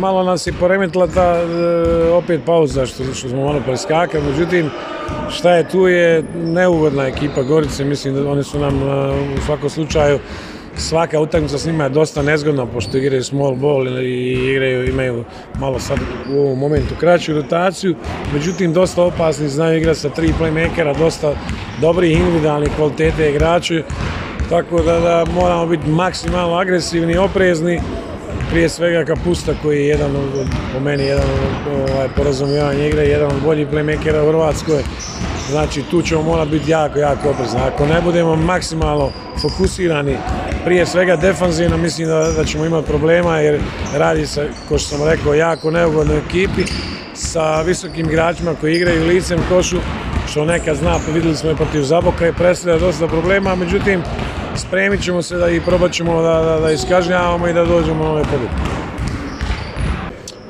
malo nas je poremetila ta e, opet pauza što, smo malo preskakali, međutim šta je tu je neugodna ekipa Gorice, mislim da oni su nam e, u svakom slučaju svaka utakmica s njima je dosta nezgodna pošto igraju small ball i igraju, imaju malo sad u ovom momentu kraću rotaciju, međutim dosta opasni, znaju igrati sa tri playmakera, dosta dobrih individualnih kvalitete igrača, tako da, da moramo biti maksimalno agresivni, oprezni, prije svega Kapusta koji je jedan od, po meni jedan od ovaj, porazumijevanja igre, jedan od boljih playmakera u Hrvatskoj. Znači tu ćemo morati biti jako, jako oprezni. Ako ne budemo maksimalno fokusirani prije svega defanzivno, mislim da, da ćemo imati problema jer radi se, kao što sam rekao, jako neugodnoj ekipi sa visokim igračima koji igraju licem košu, što neka zna, vidjeli smo i protiv Zaboka i predstavlja dosta problema, međutim spremit ćemo se da i probat ćemo da, da, da iskažnjavamo i da dođemo na ove pobjede.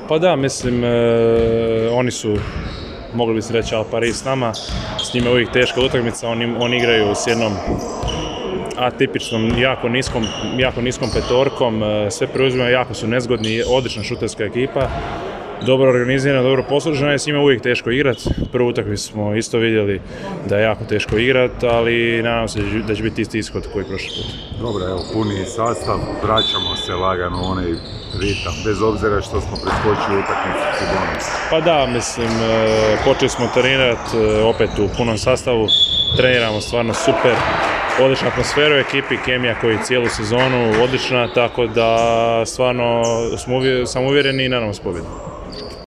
Pa da, mislim, e, oni su, mogli bi se reći, Al Paris s nama. S njima je uvijek teška utakmica, oni, oni igraju s jednom atipičnom, jako niskom, jako niskom petorkom, e, sve preuzimaju, jako su nezgodni, odlična šuterska ekipa dobro organizirana, dobro poslužena i s njima uvijek teško igrati. Prvu utakmicu smo isto vidjeli da je jako teško igrati, ali nadam se da će biti isti ishod koji prošli put. Dobro, evo, puni sastav, vraćamo se lagano u onaj ritam, bez obzira što smo preskočili utakmicu Cibonu. Pa da, mislim, e, počeli smo trenirati e, opet u punom sastavu, treniramo stvarno super, odlična atmosfera u ekipi, kemija koji cijelu sezonu odlična, tako da stvarno sam uvjeren i nadamo se pobjedu.